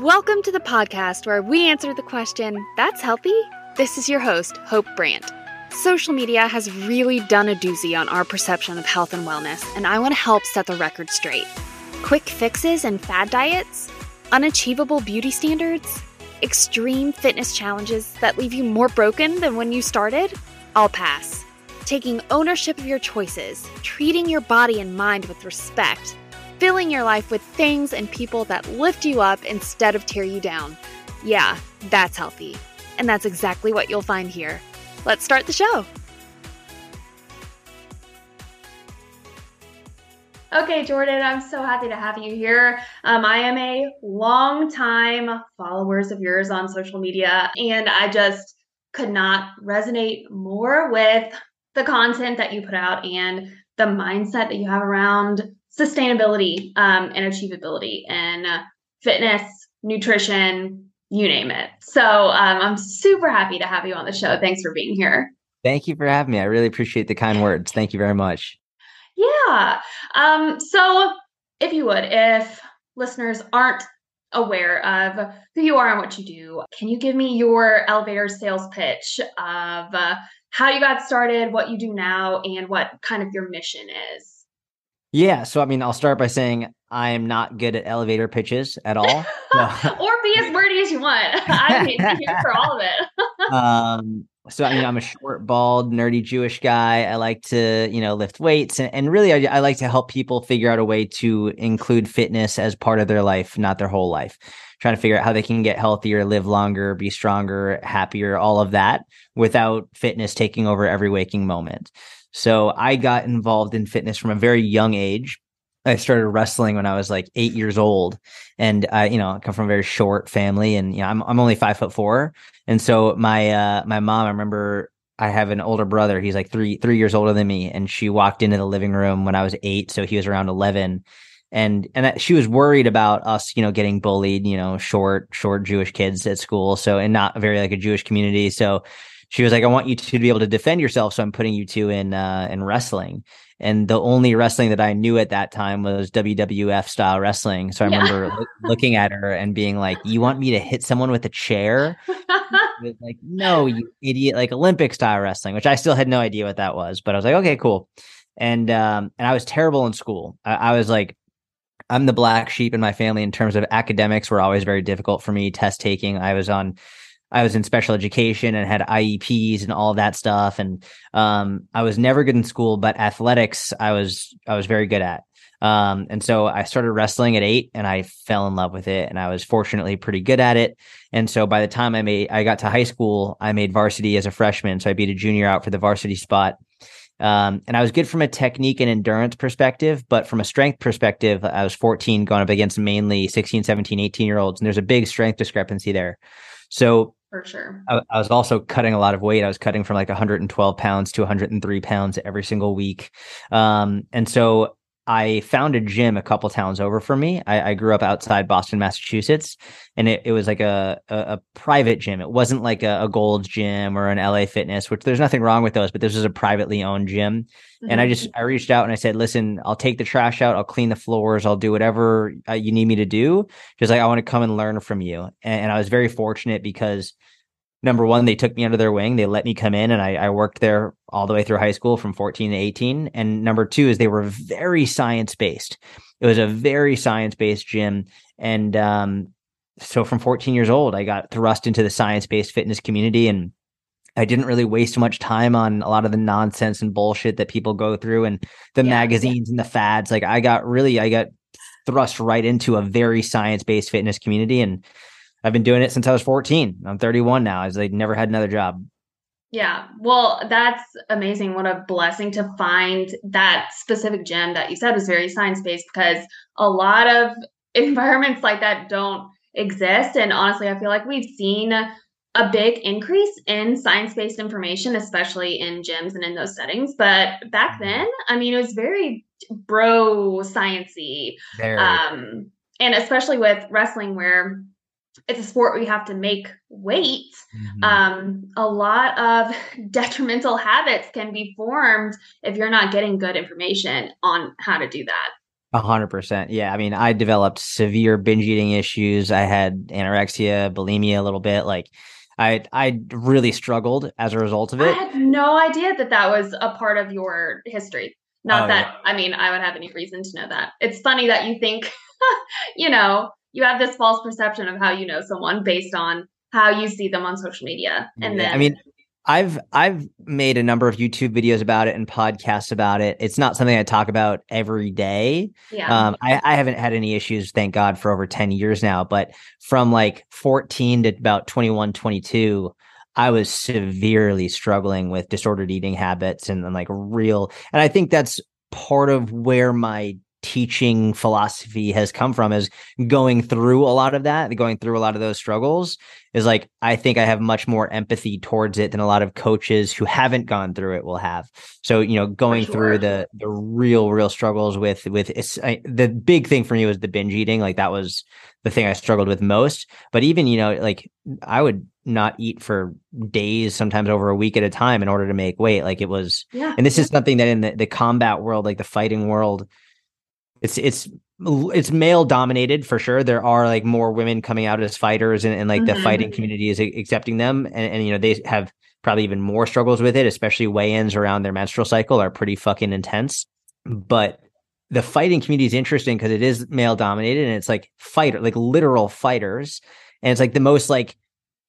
Welcome to the podcast where we answer the question, That's healthy? This is your host, Hope Brandt. Social media has really done a doozy on our perception of health and wellness, and I want to help set the record straight. Quick fixes and fad diets, unachievable beauty standards, extreme fitness challenges that leave you more broken than when you started? I'll pass. Taking ownership of your choices, treating your body and mind with respect, filling your life with things and people that lift you up instead of tear you down. Yeah, that's healthy. And that's exactly what you'll find here. Let's start the show. Okay, Jordan, I'm so happy to have you here. Um, I am a long time followers of yours on social media, and I just could not resonate more with the content that you put out and the mindset that you have around sustainability um, and achievability and uh, fitness, nutrition, you name it. So um, I'm super happy to have you on the show. Thanks for being here. Thank you for having me. I really appreciate the kind words. Thank you very much. Yeah. Um, so if you would, if listeners aren't aware of who you are and what you do, can you give me your elevator sales pitch of uh, how you got started, what you do now, and what kind of your mission is? Yeah. So, I mean, I'll start by saying I am not good at elevator pitches at all. or be as wordy as you want. I'm here for all of it. um, so, I mean, I'm a short, bald, nerdy Jewish guy. I like to, you know, lift weights. And, and really, I, I like to help people figure out a way to include fitness as part of their life, not their whole life. Trying to figure out how they can get healthier, live longer, be stronger, happier, all of that without fitness taking over every waking moment. So I got involved in fitness from a very young age. I started wrestling when I was like eight years old, and I, you know, come from a very short family, and you know, I'm I'm only five foot four, and so my uh my mom, I remember I have an older brother. He's like three three years older than me, and she walked into the living room when I was eight, so he was around eleven, and and she was worried about us, you know, getting bullied, you know, short short Jewish kids at school, so and not very like a Jewish community, so she was like, I want you to be able to defend yourself. So I'm putting you two in, uh, in wrestling. And the only wrestling that I knew at that time was WWF style wrestling. So I yeah. remember lo- looking at her and being like, you want me to hit someone with a chair? like, no, you idiot, like Olympic style wrestling, which I still had no idea what that was, but I was like, okay, cool. And, um, and I was terrible in school. I, I was like, I'm the black sheep in my family in terms of academics were always very difficult for me. Test taking, I was on I was in special education and had IEPs and all that stuff. And um, I was never good in school, but athletics I was I was very good at. Um, and so I started wrestling at eight and I fell in love with it and I was fortunately pretty good at it. And so by the time I made I got to high school, I made varsity as a freshman. So I beat a junior out for the varsity spot. Um, and I was good from a technique and endurance perspective, but from a strength perspective, I was 14 going up against mainly 16, 17, 18 year olds. And there's a big strength discrepancy there. So for sure. I, I, was also cutting a lot of weight. I was cutting from like 112 pounds to 103 pounds every single week. Um, and so I found a gym a couple towns over from me. I, I grew up outside Boston, Massachusetts, and it, it was like a, a, a private gym. It wasn't like a, a Gold's gym or an LA Fitness, which there's nothing wrong with those, but this was a privately owned gym. Mm-hmm. And I just I reached out and I said, "Listen, I'll take the trash out. I'll clean the floors. I'll do whatever uh, you need me to do. Just like I want to come and learn from you." And, and I was very fortunate because number one, they took me under their wing. They let me come in and I, I, worked there all the way through high school from 14 to 18. And number two is they were very science based. It was a very science based gym. And um, so from 14 years old, I got thrust into the science based fitness community and I didn't really waste much time on a lot of the nonsense and bullshit that people go through and the yeah, magazines yeah. and the fads. Like I got really, I got thrust right into a very science based fitness community. And I've been doing it since I was 14. I'm 31 now. I was like never had another job. Yeah. Well, that's amazing. What a blessing to find that specific gym that you said was very science based because a lot of environments like that don't exist. And honestly, I feel like we've seen a big increase in science based information, especially in gyms and in those settings. But back mm-hmm. then, I mean, it was very bro sciencey. Um, and especially with wrestling, where it's a sport where you have to make weight. Mm-hmm. Um, a lot of detrimental habits can be formed if you're not getting good information on how to do that. A hundred percent. Yeah. I mean, I developed severe binge eating issues. I had anorexia, bulimia a little bit. Like I I really struggled as a result of it. I had no idea that that was a part of your history. Not oh, that yeah. I mean, I would have any reason to know that. It's funny that you think, you know, you have this false perception of how you know someone based on how you see them on social media. And yeah, then I mean, I've I've made a number of YouTube videos about it and podcasts about it. It's not something I talk about every day. Yeah. Um, I, I haven't had any issues, thank God, for over 10 years now. But from like 14 to about 21, 22, I was severely struggling with disordered eating habits and, and like real. And I think that's part of where my teaching philosophy has come from is going through a lot of that going through a lot of those struggles is like i think i have much more empathy towards it than a lot of coaches who haven't gone through it will have so you know going sure. through the the real real struggles with with I, the big thing for me was the binge eating like that was the thing i struggled with most but even you know like i would not eat for days sometimes over a week at a time in order to make weight like it was yeah. and this is something that in the, the combat world like the fighting world it's it's it's male dominated for sure. There are like more women coming out as fighters, and, and like mm-hmm. the fighting community is accepting them, and, and you know they have probably even more struggles with it, especially weigh-ins around their menstrual cycle are pretty fucking intense. But the fighting community is interesting because it is male dominated, and it's like fighter, like literal fighters, and it's like the most like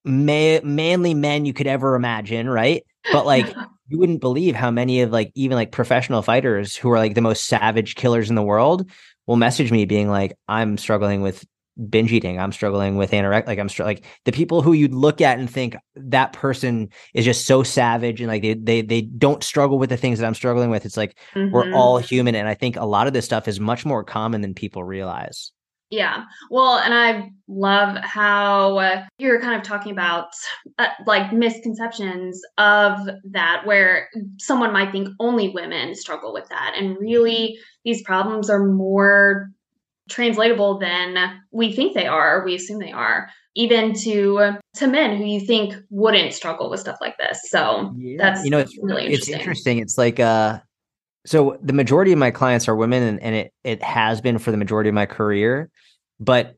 ma- manly men you could ever imagine, right? But like you wouldn't believe how many of like even like professional fighters who are like the most savage killers in the world will message me being like, I'm struggling with binge eating. I'm struggling with anorexia. Like I'm str- like the people who you'd look at and think that person is just so savage and like they they they don't struggle with the things that I'm struggling with. It's like mm-hmm. we're all human, and I think a lot of this stuff is much more common than people realize. Yeah. Well, and I love how uh, you're kind of talking about uh, like misconceptions of that, where someone might think only women struggle with that. And really, these problems are more translatable than we think they are, or we assume they are, even to to men who you think wouldn't struggle with stuff like this. So yeah. that's you know, it's really interesting. It's interesting. It's like uh so the majority of my clients are women and, and it it has been for the majority of my career. But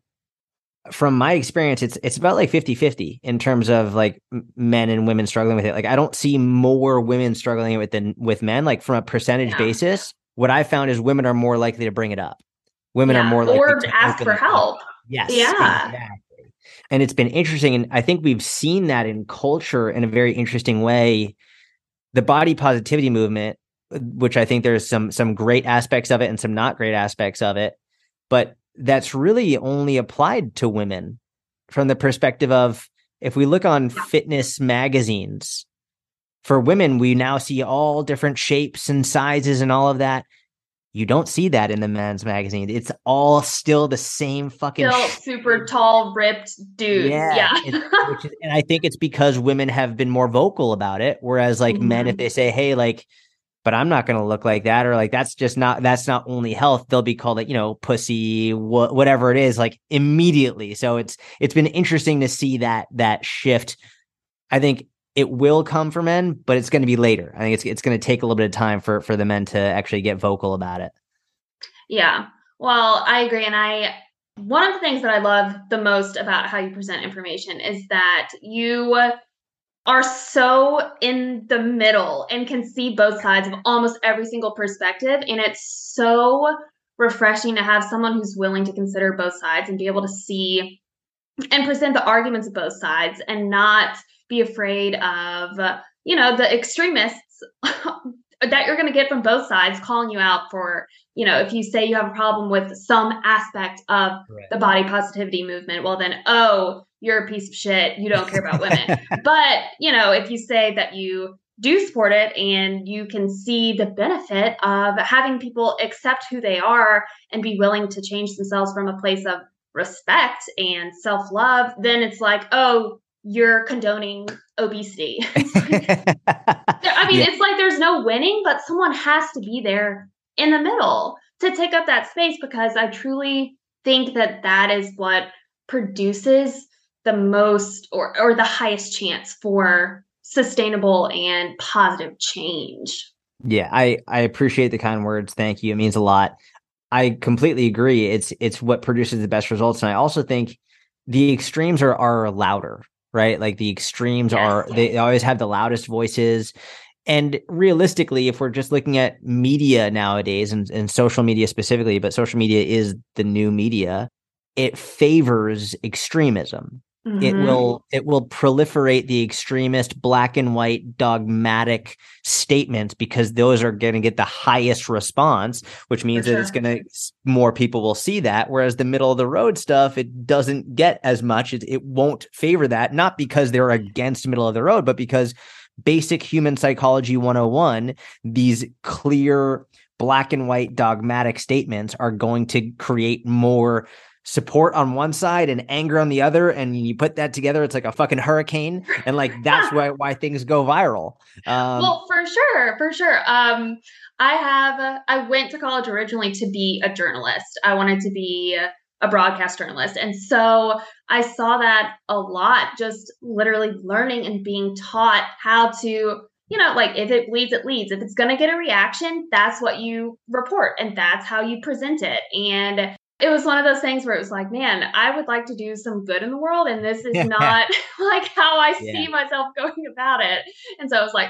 from my experience it's it's about like 50-50 in terms of like men and women struggling with it. Like i don't see more women struggling with than with men. Like from a percentage yeah. basis what i found is women are more likely to bring it up. Women yeah. are more likely or to ask for help. Yes yeah. exactly. and it's been interesting and i think we've seen that in culture in a very interesting way. The body positivity movement which i think there's some some great aspects of it and some not great aspects of it. But that's really only applied to women from the perspective of if we look on fitness magazines for women we now see all different shapes and sizes and all of that. You don't see that in the men's magazine. It's all still the same fucking still super tall ripped dudes. Yeah, yeah. is, and i think it's because women have been more vocal about it whereas like mm-hmm. men if they say hey like but I'm not going to look like that. Or like, that's just not, that's not only health. They'll be called it, you know, pussy, wh- whatever it is, like immediately. So it's, it's been interesting to see that, that shift. I think it will come for men, but it's going to be later. I think it's, it's going to take a little bit of time for, for the men to actually get vocal about it. Yeah. Well, I agree. And I, one of the things that I love the most about how you present information is that you are so in the middle and can see both sides of almost every single perspective. And it's so refreshing to have someone who's willing to consider both sides and be able to see and present the arguments of both sides and not be afraid of, you know, the extremists that you're going to get from both sides calling you out for, you know, if you say you have a problem with some aspect of right. the body positivity movement, well, then, oh, you're a piece of shit. You don't care about women. but, you know, if you say that you do support it and you can see the benefit of having people accept who they are and be willing to change themselves from a place of respect and self love, then it's like, oh, you're condoning obesity. I mean, yeah. it's like there's no winning, but someone has to be there in the middle to take up that space because I truly think that that is what produces the most or or the highest chance for sustainable and positive change. Yeah, I I appreciate the kind words. Thank you. It means a lot. I completely agree. It's it's what produces the best results, and I also think the extremes are are louder, right? Like the extremes yes, are yes. they always have the loudest voices. And realistically, if we're just looking at media nowadays and, and social media specifically, but social media is the new media, it favors extremism. Mm-hmm. It will it will proliferate the extremist black and white dogmatic statements because those are going to get the highest response, which means that it's going to more people will see that. Whereas the middle of the road stuff, it doesn't get as much. It, it won't favor that, not because they're against middle of the road, but because basic human psychology 101, these clear black and white dogmatic statements are going to create more support on one side and anger on the other and you put that together it's like a fucking hurricane and like that's why why things go viral um, well for sure for sure um i have i went to college originally to be a journalist i wanted to be a broadcast journalist and so i saw that a lot just literally learning and being taught how to you know, like if it bleeds, it leads. If it's going to get a reaction, that's what you report and that's how you present it. And it was one of those things where it was like, man, I would like to do some good in the world, and this is not like how I yeah. see myself going about it. And so I was like,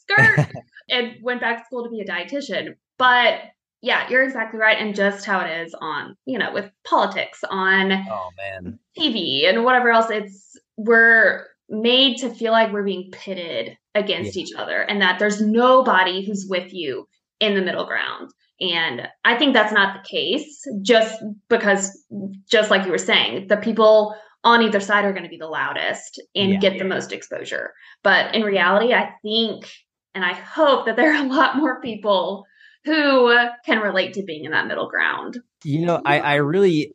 skirt, and went back to school to be a dietitian. But yeah, you're exactly right, and just how it is on, you know, with politics on oh man TV and whatever else. It's we're made to feel like we're being pitted against yeah. each other, and that there's nobody who's with you in the middle ground. And I think that's not the case just because, just like you were saying, the people on either side are going to be the loudest and yeah, get yeah. the most exposure. But in reality, I think and I hope that there are a lot more people who can relate to being in that middle ground. You know, I, I really,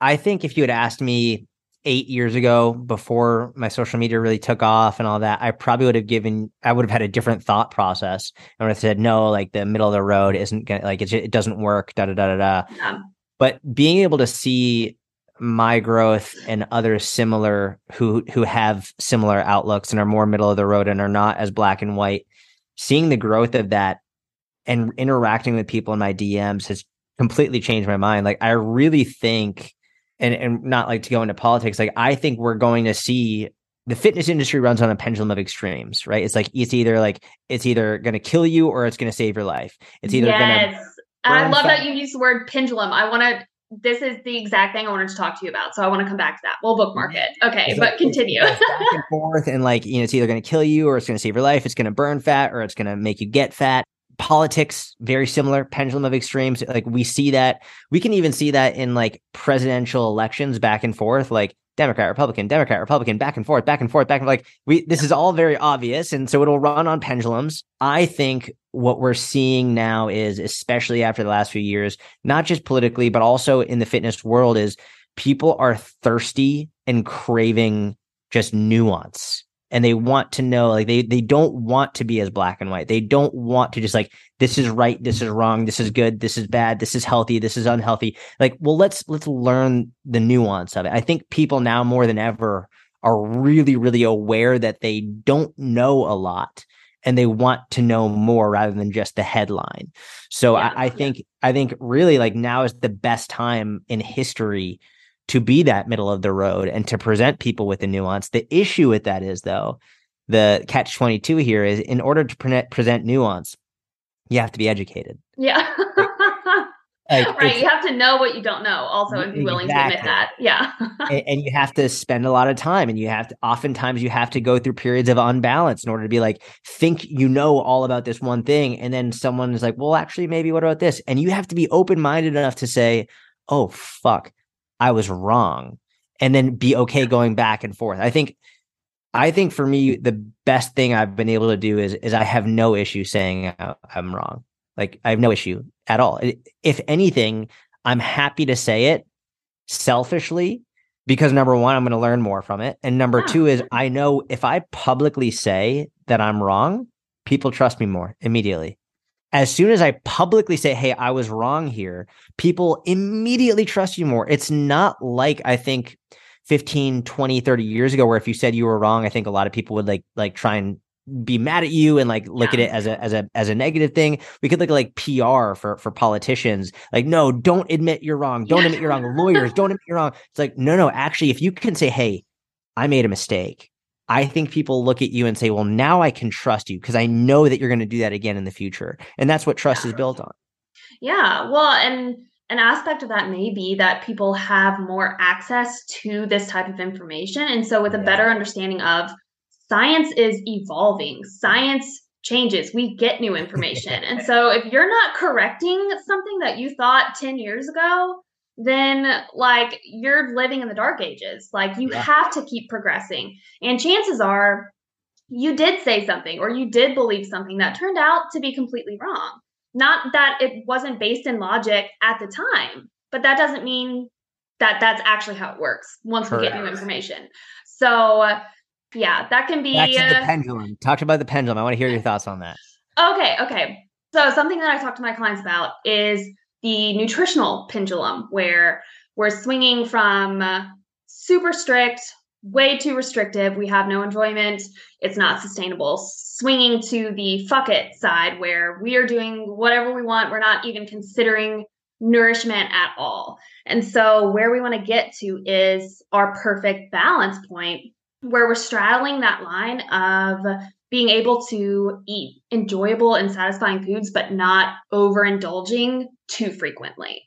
I think if you had asked me eight years ago before my social media really took off and all that, I probably would have given, I would have had a different thought process and would have said, no, like the middle of the road isn't gonna, like, it, it doesn't work, da da da da da. Yeah. But being able to see my growth and others similar who who have similar outlooks and are more middle of the road and are not as black and white, seeing the growth of that and interacting with people in my DMs has completely changed my mind. Like I really think and and not like to go into politics like i think we're going to see the fitness industry runs on a pendulum of extremes right it's like it's either like it's either going to kill you or it's going to save your life it's either yes. going to i love that you use the word pendulum i want to this is the exact thing I wanted to talk to you about. So I want to come back to that. We'll bookmark it. Okay, it's but like, continue. back and forth, and like you know, it's either going to kill you or it's going to save your life. It's going to burn fat or it's going to make you get fat politics very similar pendulum of extremes like we see that we can even see that in like presidential elections back and forth like democrat republican democrat republican back and forth back and forth back and like we this is all very obvious and so it'll run on pendulums. I think what we're seeing now is especially after the last few years not just politically but also in the fitness world is people are thirsty and craving just nuance and they want to know like they they don't want to be as black and white. They don't want to just like this is right, this is wrong, this is good, this is bad, this is healthy, this is unhealthy. Like, well, let's let's learn the nuance of it. I think people now more than ever are really really aware that they don't know a lot and they want to know more rather than just the headline. So yeah, I, I think I think really like now is the best time in history to be that middle of the road and to present people with the nuance. The issue with that is, though, the catch 22 here is in order to pre- present nuance, you have to be educated. Yeah. like, right. You have to know what you don't know also and be willing exactly. to admit that. Yeah. and, and, you have to spend a lot of time and you have to oftentimes you have to go through periods of unbalance in order to be like, think you know all about this one thing. And then someone is like, well, actually, maybe what about this? And you have to be open minded enough to say, oh, fuck I was wrong and then be okay going back and forth. I think I think for me the best thing I've been able to do is is I have no issue saying uh, I'm wrong. Like I have no issue at all. If anything, I'm happy to say it selfishly because number 1 I'm going to learn more from it and number yeah. 2 is I know if I publicly say that I'm wrong, people trust me more immediately as soon as I publicly say, Hey, I was wrong here, people immediately trust you more. It's not like I think 15, 20, 30 years ago, where if you said you were wrong, I think a lot of people would like, like try and be mad at you and like look Yeah. at it as a as a as a negative thing. We could look at like PR for for politicians. Like, no, don't admit you're wrong. Don't Yeah. admit you're wrong. Lawyers, don't admit you're wrong. It's like, no, no, actually, if you can say, hey, I made a mistake. I think people look at you and say, well, now I can trust you because I know that you're going to do that again in the future. And that's what trust is built on. Yeah, well, and an aspect of that may be that people have more access to this type of information. And so, with a better understanding of science is evolving, science changes, we get new information. and so, if you're not correcting something that you thought 10 years ago, then like you're living in the dark ages. Like you Yeah. have to keep progressing. And chances are you did say something or you did believe something that turned out to be completely wrong. Not that it wasn't based in logic at the time, but that doesn't mean that that's actually how it works once we get new information. So, uh, yeah, that can be to the uh, pendulum. Talked about the pendulum. I want to hear your thoughts on that. Okay, okay. So something that I talk to my clients about is the nutritional pendulum, where we're swinging from uh, super strict, way too restrictive, we have no enjoyment, it's not sustainable, swinging to the fuck it side, where we are doing whatever we want, we're not even considering nourishment at all. And so where we want to get to is our perfect balance point, where we're straddling that line of being able to eat enjoyable and satisfying foods, but not overindulging too frequently.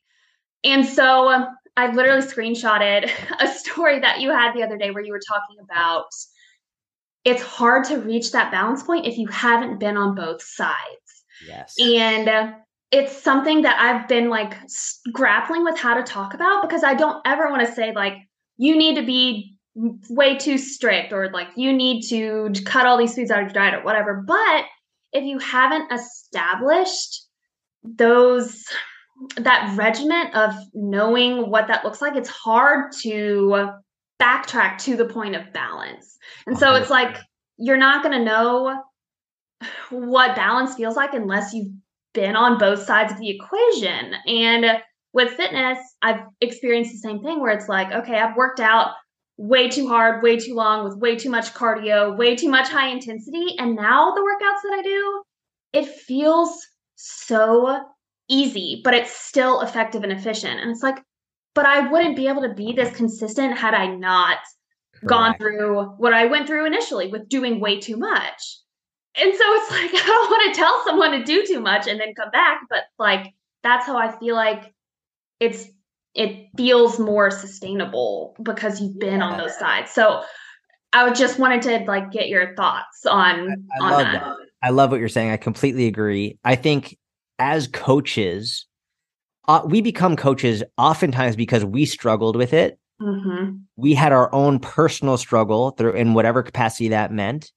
And so um, I literally screenshotted a story that you had the other day where you were talking about it's hard to reach that balance point if you haven't been on both sides. Yes. And uh, it's something that I've been like grappling with how to talk about because I don't ever want to say, like, you need to be way too strict or like you need to cut all these foods out of your diet or whatever. But if you haven't established those, that regiment of knowing what that looks like, it's hard to backtrack to the point of balance. And so it's like, you're not going to know what balance feels like unless you've been on both sides of the equation. And with fitness, I've experienced the same thing where it's like, okay, I've worked out way too hard, way too long, with way too much cardio, way too much high intensity. And now the workouts that I do, it feels so easy, but it's still effective and efficient. And it's like, but I wouldn't be able to be this consistent had I not gone through what I went through initially with doing way too much. And so it's like I don't want to tell someone to do too much and then come back, but like that's how I feel like it's it feels more sustainable because you've been on those sides. So I just wanted to like get your thoughts on I on love that. that. I love what you're saying. I completely agree. I think as coaches, uh, we become coaches oftentimes because we struggled with it. hmm We had our own personal struggle through in whatever capacity that meant.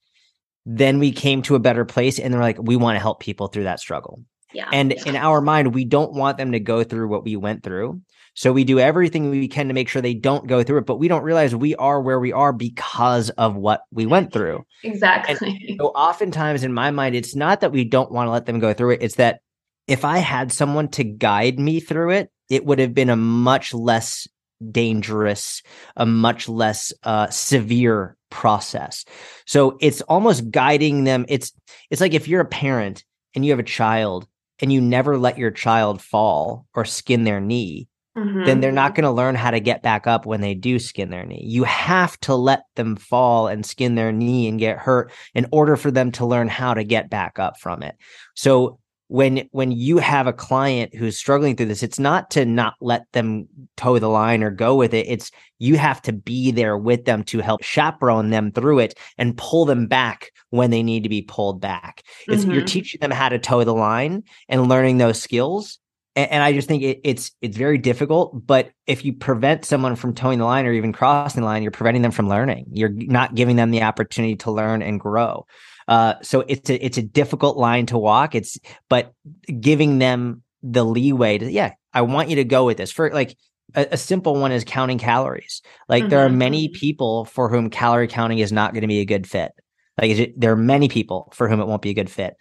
Then we came to a better place and they're like, we want to help people through that struggle. Yeah. And in our mind, we don't want them to go through what we went through. So we do everything we can to make sure they don't go through it, but we don't realize we are where we are because of what we went through. exactly. So oftentimes in my mind, it's not that we don't want to let them go through it. It's that if I had someone to guide me through it, it would have been a much less dangerous, a much less uh, severe process. So it's almost guiding them. It's it's like if you're a parent and you have a child and you never let your child fall or skin their knee, Mhm. then they're not going to learn how to get back up when they do skin their knee. You have to let them fall and skin their knee and get hurt in order for them to learn how to get back up from it. So when when you have a client who's struggling through this, it's not to not let them toe the line or go with it. It's you have to be there with them to help chaperone them through it and pull them back when they need to be pulled back. It's you're teaching them how to toe the line and learning those skills and, and I just think it, it's it's very difficult. But if you prevent someone from toeing the line or even crossing the line, you're preventing them from learning. You're not giving them the opportunity to learn and grow. Uh, so it's a it's a difficult line to walk. It's but giving them the leeway to yeah, I want you to go with this. For like a, a simple one is counting calories. Like there are Mhm. many people for whom calorie counting is not going to be a good fit. Like is it, there are many people for whom it won't be a good fit.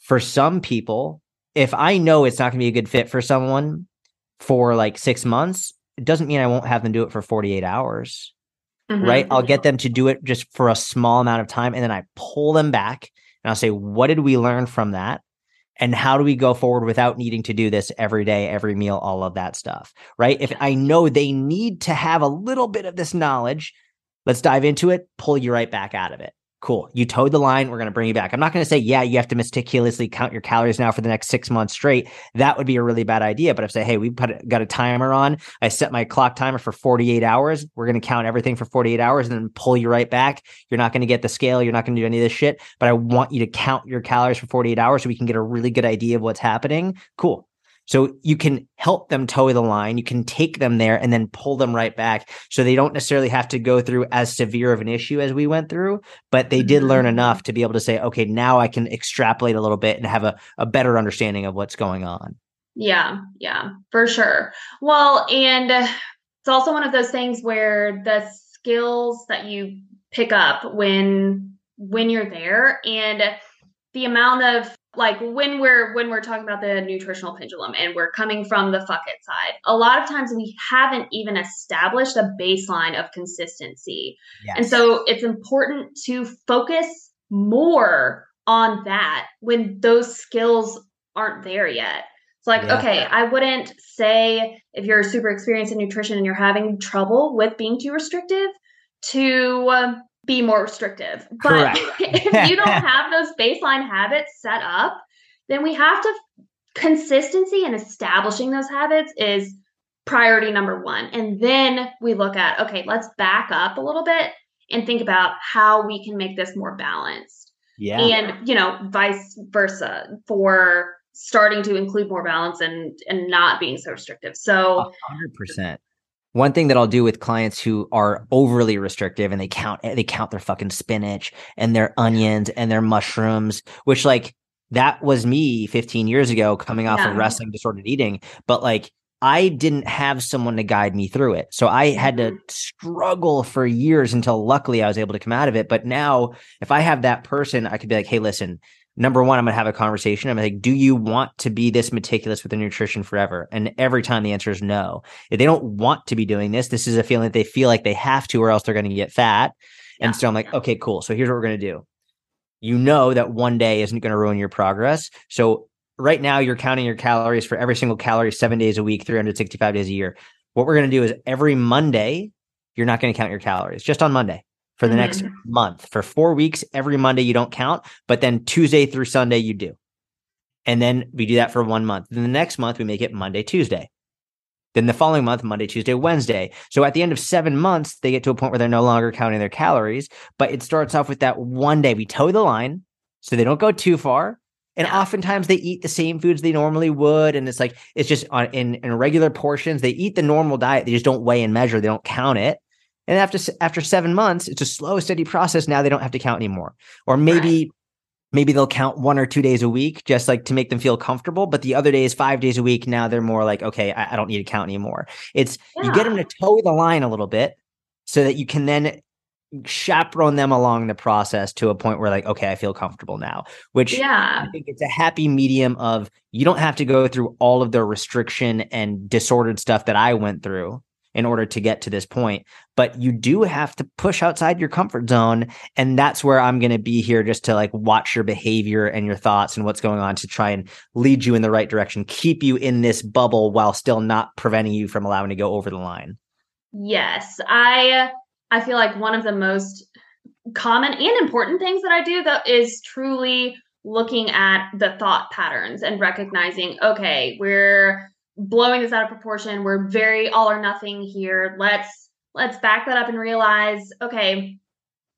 For some people, if I know it's not going to be a good fit for someone for like six months, it doesn't mean I won't have them do it for 48 hours. mm-hmm. right? I'll get them to do it just for a small amount of time and then I pull them back and I'll say, what did we learn from that? And how do we go forward without needing to do this every day, every meal, all of that stuff, right? If I know they need to have a little bit of this knowledge, let's dive into it, pull you right back out of it cool. You toed the line. We're going to bring you back. I'm not going to say, yeah, you have to meticulously count your calories now for the next six months straight. That would be a really bad idea. But if I say, hey, we put got a timer on, I set my clock timer for 48 hours. We're going to count everything for 48 hours and then pull you right back. You're not going to get the scale. You're not going to do any of this shit. But I want you to count your calories for 48 hours so we can get a really good idea of what's happening. Cool. So you can help them toe the line. You can take them there and then pull them right back. So they don't necessarily have to go through as severe of an issue as we went through, but they did learn mm-hmm. enough to be able to say, okay, now I can extrapolate a little bit and have a, a better understanding of what's going on. Yeah, yeah, for sure. Well, and it's also one of those things where the skills that you pick up when when you're there and the amount of like when we're when we're talking about the nutritional pendulum and we're coming from the fuck it side a lot of times we haven't even established a baseline of consistency yes. and so it's important to focus more on that when those skills aren't there yet it's like yeah. okay i wouldn't say if you're super experienced in nutrition and you're having trouble with being too restrictive to um, be more restrictive. But if you don't have those baseline habits set up, then we have to consistency and establishing those habits is priority number 1. And then we look at okay, let's back up a little bit and think about how we can make this more balanced. Yeah. And, you know, vice versa for starting to include more balance and and not being so restrictive. So 100% one thing that I'll do with clients who are overly restrictive and they count they count their fucking spinach and their onions and their mushrooms, which like that was me 15 years ago coming off yeah. of wrestling disordered eating, but like I didn't have someone to guide me through it. So I had to mm-hmm. struggle for years until luckily I was able to come out of it. But now if I have that person, I could be like, "Hey, listen, number one, I'm going to have a conversation. I'm like, do you want to be this meticulous with the nutrition forever? And every time the answer is no. If they don't want to be doing this, this is a feeling that they feel like they have to, or else they're going to get fat. Yeah. And so I'm like, okay, cool. So here's what we're going to do. You know that one day isn't going to ruin your progress. So right now you're counting your calories for every single calorie seven days a week, 365 days a year. What we're going to do is every Monday, you're not going to count your calories just on Monday for the mm-hmm. next month. For four weeks, every Monday you don't count, but then Tuesday through Sunday you do. And then we do that for one month. Then the next month we make it Monday, Tuesday. Then the following month, Monday, Tuesday, Wednesday. So at the end of seven months, they get to a point where they're no longer counting their calories, but it starts off with that one day. We toe the line so they don't go too far. And oftentimes they eat the same foods they normally would. And it's like, it's just on in, in regular portions. They eat the normal diet. They just don't weigh and measure. They don't count it. And after after seven months, it's a slow, steady process. Now they don't have to count anymore. Or maybe right. maybe they'll count one or two days a week, just like to make them feel comfortable. But the other days, five days a week, now they're more like, okay, I, I don't need to count anymore. It's yeah. you get them to toe the line a little bit so that you can then chaperone them along the process to a point where like okay i feel comfortable now which yeah i think it's a happy medium of you don't have to go through all of the restriction and disordered stuff that i went through in order to get to this point. But you do have to push outside your comfort zone. And that's where I'm going to be here just to like watch your behavior and your thoughts and what's going on to try and lead you in the right direction, keep you in this bubble while still not preventing you from allowing to go over the line. Yes. I I feel like one of the most common and important things that I do is truly looking at the thought patterns and recognizing okay, we're blowing this out of proportion. We're very all or nothing here. Let's let's back that up and realize, okay,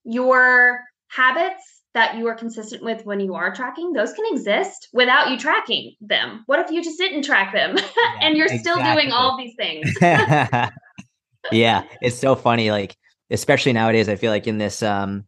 your habits that you are consistent with when you are tracking, those can exist without you tracking them. What if you just didn't track them yeah, and you're exactly. still doing all these things? yeah, it's so funny like especially nowadays I feel like in this um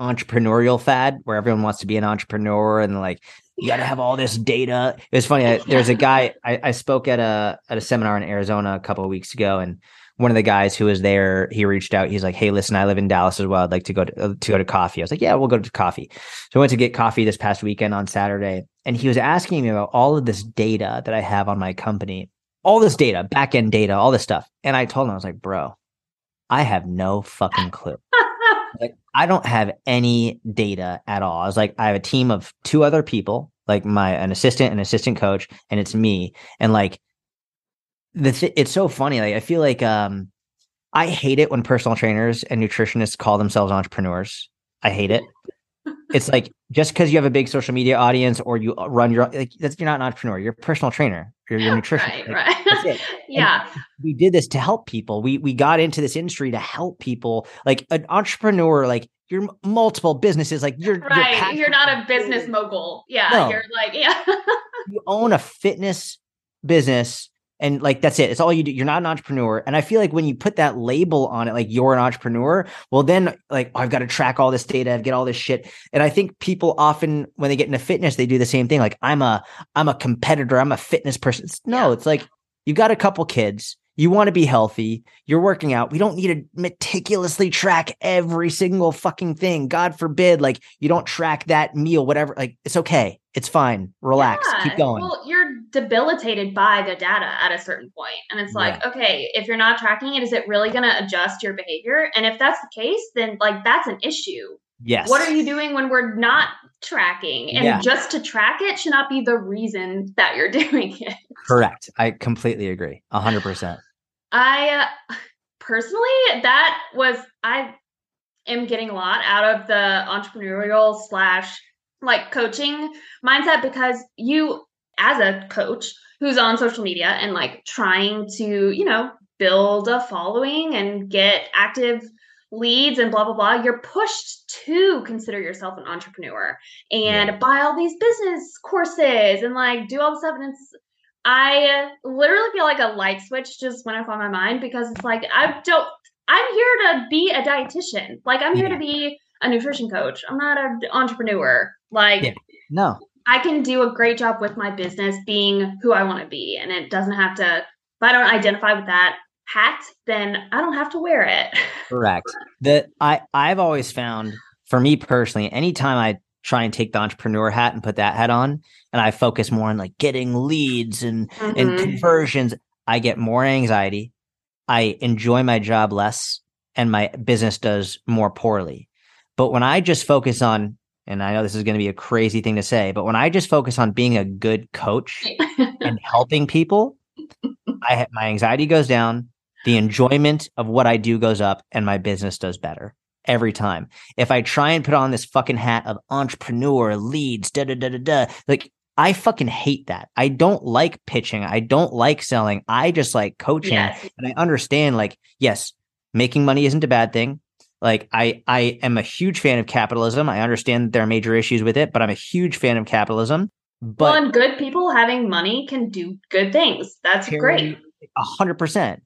entrepreneurial fad where everyone wants to be an entrepreneur and like you got to have all this data. It was funny. I, there's a guy I, I, spoke at a at a seminar in Arizona a couple of weeks ago, and one of the guys who was there, he reached out. He's like, "Hey, listen, I live in Dallas as well. I'd like to go to, uh, to go to coffee." I was like, "Yeah, we'll go to coffee." So I went to get coffee this past weekend on Saturday, and he was asking me about all of this data that I have on my company, all this data, back end data, all this stuff. And I told him, I was like, "Bro, I have no fucking clue. like I don't have any data at all. I was like, I have a team of two other people, like my an assistant, an assistant coach, and it's me. And like the th- it's so funny. Like I feel like um I hate it when personal trainers and nutritionists call themselves entrepreneurs. I hate it. It's like just because you have a big social media audience or you uh, run your like that's you're not an entrepreneur. You're a personal trainer. You're your nutrition. Right, like, right. yeah. And we did this to help people. We we got into this industry to help people. Like an entrepreneur, like you're multiple businesses. Like you're right. You're, you're not a business mogul. Yeah. No. You're like yeah. you own a fitness business and like that's it it's all you do you're not an entrepreneur and i feel like when you put that label on it like you're an entrepreneur well then like oh, i've got to track all this data get all this shit and i think people often when they get into fitness they do the same thing like i'm a i'm a competitor i'm a fitness person it's, no yeah. it's like you've got a couple kids you want to be healthy, you're working out. We don't need to meticulously track every single fucking thing. God forbid, like you don't track that meal, whatever. Like it's okay. It's fine. Relax. Yeah. Keep going. Well, you're debilitated by the data at a certain point. And it's like, yeah. okay, if you're not tracking it, is it really going to adjust your behavior? And if that's the case, then like that's an issue. Yes. What are you doing when we're not tracking? And yeah. just to track it should not be the reason that you're doing it. Correct. I completely agree. A hundred percent. I uh, personally, that was, I am getting a lot out of the entrepreneurial slash like coaching mindset because you, as a coach who's on social media and like trying to, you know, build a following and get active leads and blah blah blah you're pushed to consider yourself an entrepreneur and buy all these business courses and like do all the stuff and it's I literally feel like a light switch just went off on my mind because it's like I don't I'm here to be a dietitian. Like I'm here yeah. to be a nutrition coach. I'm not an entrepreneur. Like yeah. no. I can do a great job with my business being who I want to be and it doesn't have to if I don't identify with that hat, then I don't have to wear it. Correct. That I I've always found for me personally, anytime I try and take the entrepreneur hat and put that hat on and I focus more on like getting leads and mm-hmm. and conversions, I get more anxiety. I enjoy my job less and my business does more poorly. But when I just focus on and I know this is going to be a crazy thing to say, but when I just focus on being a good coach and helping people, I my anxiety goes down, the enjoyment of what I do goes up and my business does better every time. If I try and put on this fucking hat of entrepreneur leads, da da da da da, like I fucking hate that. I don't like pitching. I don't like selling. I just like coaching. Yes. And I understand, like, yes, making money isn't a bad thing. Like I, I am a huge fan of capitalism. I understand that there are major issues with it, but I'm a huge fan of capitalism. But well, and good people having money can do good things. That's great. A hundred percent.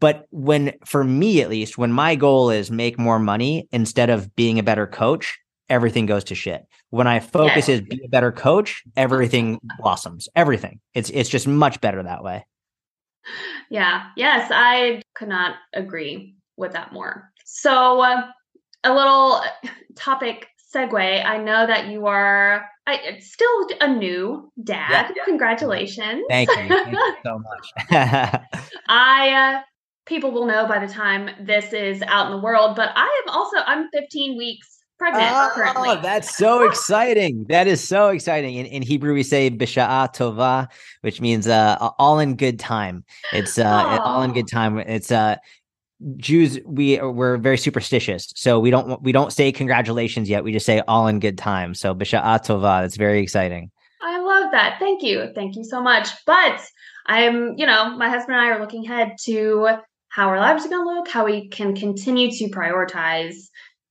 But when, for me at least, when my goal is make more money instead of being a better coach, everything goes to shit. When I focus yes. is be a better coach, everything blossoms. Everything. It's it's just much better that way. Yeah. Yes, I could not agree with that more. So, uh, a little topic segue. I know that you are I, still a new dad. Yeah. Congratulations. Thank you. Thank you so much. I uh, people will know by the time this is out in the world, but I am also I'm 15 weeks pregnant oh, currently. That's so exciting. That is so exciting. In, in Hebrew, we say Bisha'a Tova, which means uh, all in good time. It's uh, all in good time. It's uh, Jews we we're very superstitious, so we don't we don't say congratulations yet. We just say all in good time. So Bisha'a Tova. It's very exciting. I love that. Thank you. Thank you so much. But I'm, you know, my husband and I are looking ahead to how our lives are going to look, how we can continue to prioritize